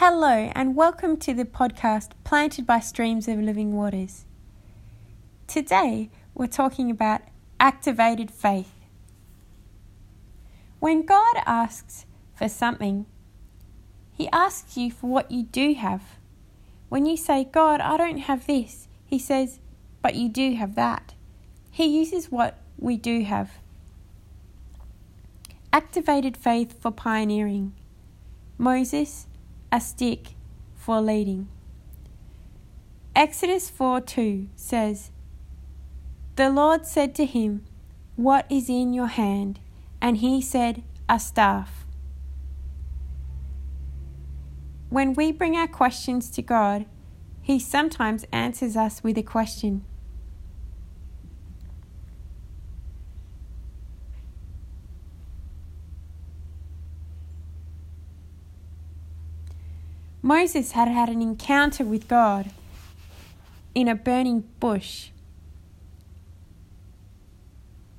Hello, and welcome to the podcast Planted by Streams of Living Waters. Today, we're talking about activated faith. When God asks for something, He asks you for what you do have. When you say, God, I don't have this, He says, but you do have that. He uses what we do have. Activated faith for pioneering. Moses, a stick for leading. Exodus 4 2 says, The Lord said to him, What is in your hand? And he said, A staff. When we bring our questions to God, He sometimes answers us with a question. Moses had had an encounter with God in a burning bush.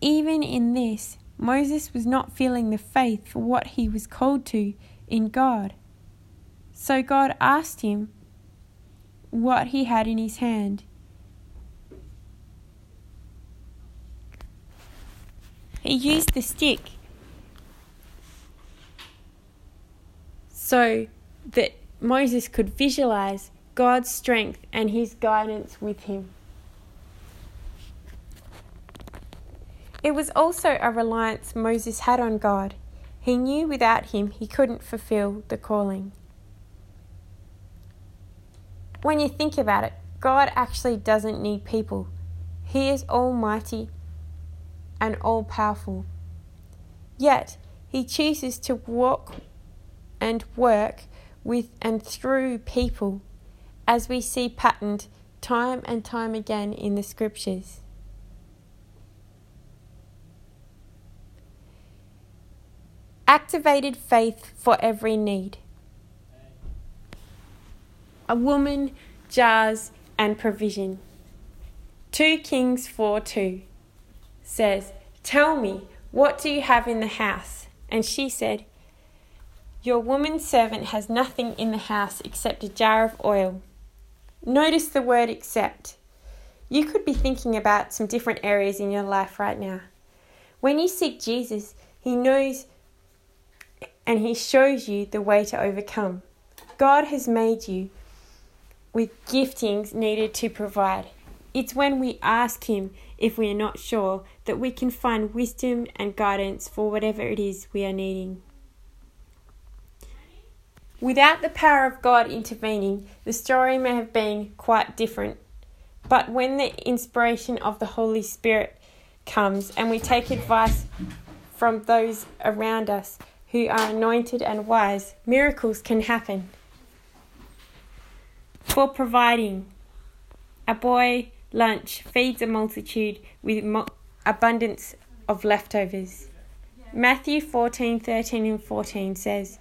Even in this, Moses was not feeling the faith for what he was called to in God. So God asked him what he had in his hand. He used the stick so that Moses could visualize God's strength and his guidance with him. It was also a reliance Moses had on God. He knew without him he couldn't fulfill the calling. When you think about it, God actually doesn't need people. He is almighty and all powerful. Yet, he chooses to walk and work with and through people, as we see patterned time and time again in the scriptures. Activated faith for every need. A woman, jars, and provision. 2 Kings 4 2 says, Tell me, what do you have in the house? And she said, your woman servant has nothing in the house except a jar of oil. Notice the word except. You could be thinking about some different areas in your life right now. When you seek Jesus, He knows and He shows you the way to overcome. God has made you with giftings needed to provide. It's when we ask Him if we are not sure that we can find wisdom and guidance for whatever it is we are needing. Without the power of God intervening, the story may have been quite different. But when the inspiration of the Holy Spirit comes and we take advice from those around us who are anointed and wise, miracles can happen. For providing, a boy lunch feeds a multitude with mo- abundance of leftovers. Matthew 14, 13, and 14 says,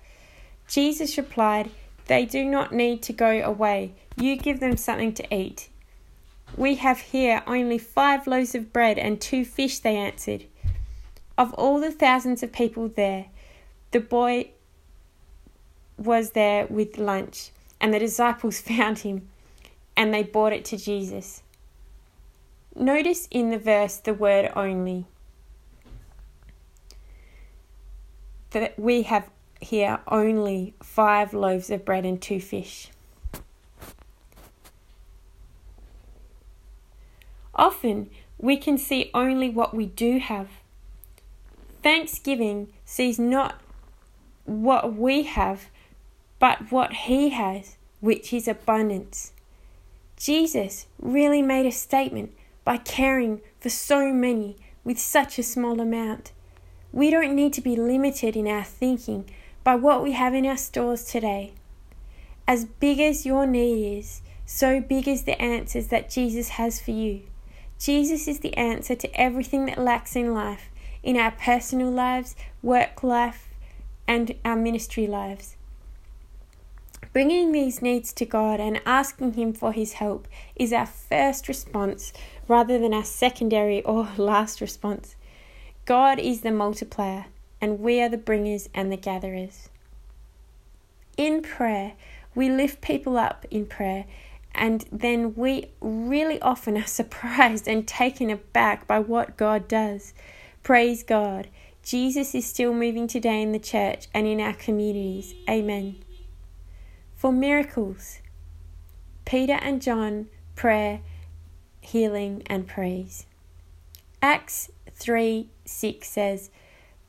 Jesus replied, They do not need to go away. You give them something to eat. We have here only five loaves of bread and two fish, they answered. Of all the thousands of people there, the boy was there with lunch, and the disciples found him, and they brought it to Jesus. Notice in the verse the word only. That we have here only five loaves of bread and two fish. Often we can see only what we do have. Thanksgiving sees not what we have, but what He has, which is abundance. Jesus really made a statement by caring for so many with such a small amount. We don't need to be limited in our thinking by what we have in our stores today. As big as your need is, so big is the answers that Jesus has for you. Jesus is the answer to everything that lacks in life, in our personal lives, work life, and our ministry lives. Bringing these needs to God and asking Him for His help is our first response rather than our secondary or last response. God is the multiplier and we are the bringers and the gatherers. In prayer, We lift people up in prayer, and then we really often are surprised and taken aback by what God does. Praise God. Jesus is still moving today in the church and in our communities. Amen. For miracles, Peter and John, prayer, healing, and praise. Acts 3 6 says,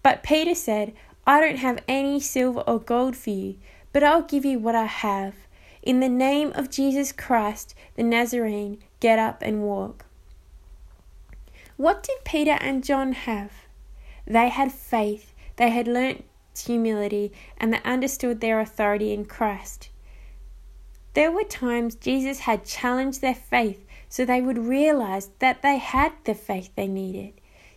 But Peter said, I don't have any silver or gold for you, but I'll give you what I have. In the name of Jesus Christ, the Nazarene, get up and walk. What did Peter and John have? They had faith, they had learnt humility, and they understood their authority in Christ. There were times Jesus had challenged their faith so they would realize that they had the faith they needed.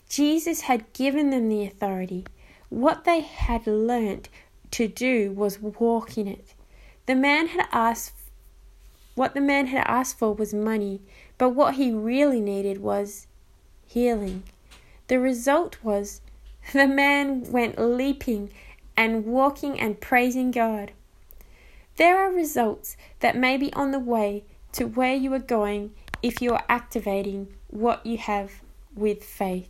Jesus had given them the authority. What they had learnt to do was walk in it. The man had asked what the man had asked for was money, but what he really needed was healing. The result was the man went leaping and walking and praising God. There are results that may be on the way to where you are going if you are activating what you have with faith.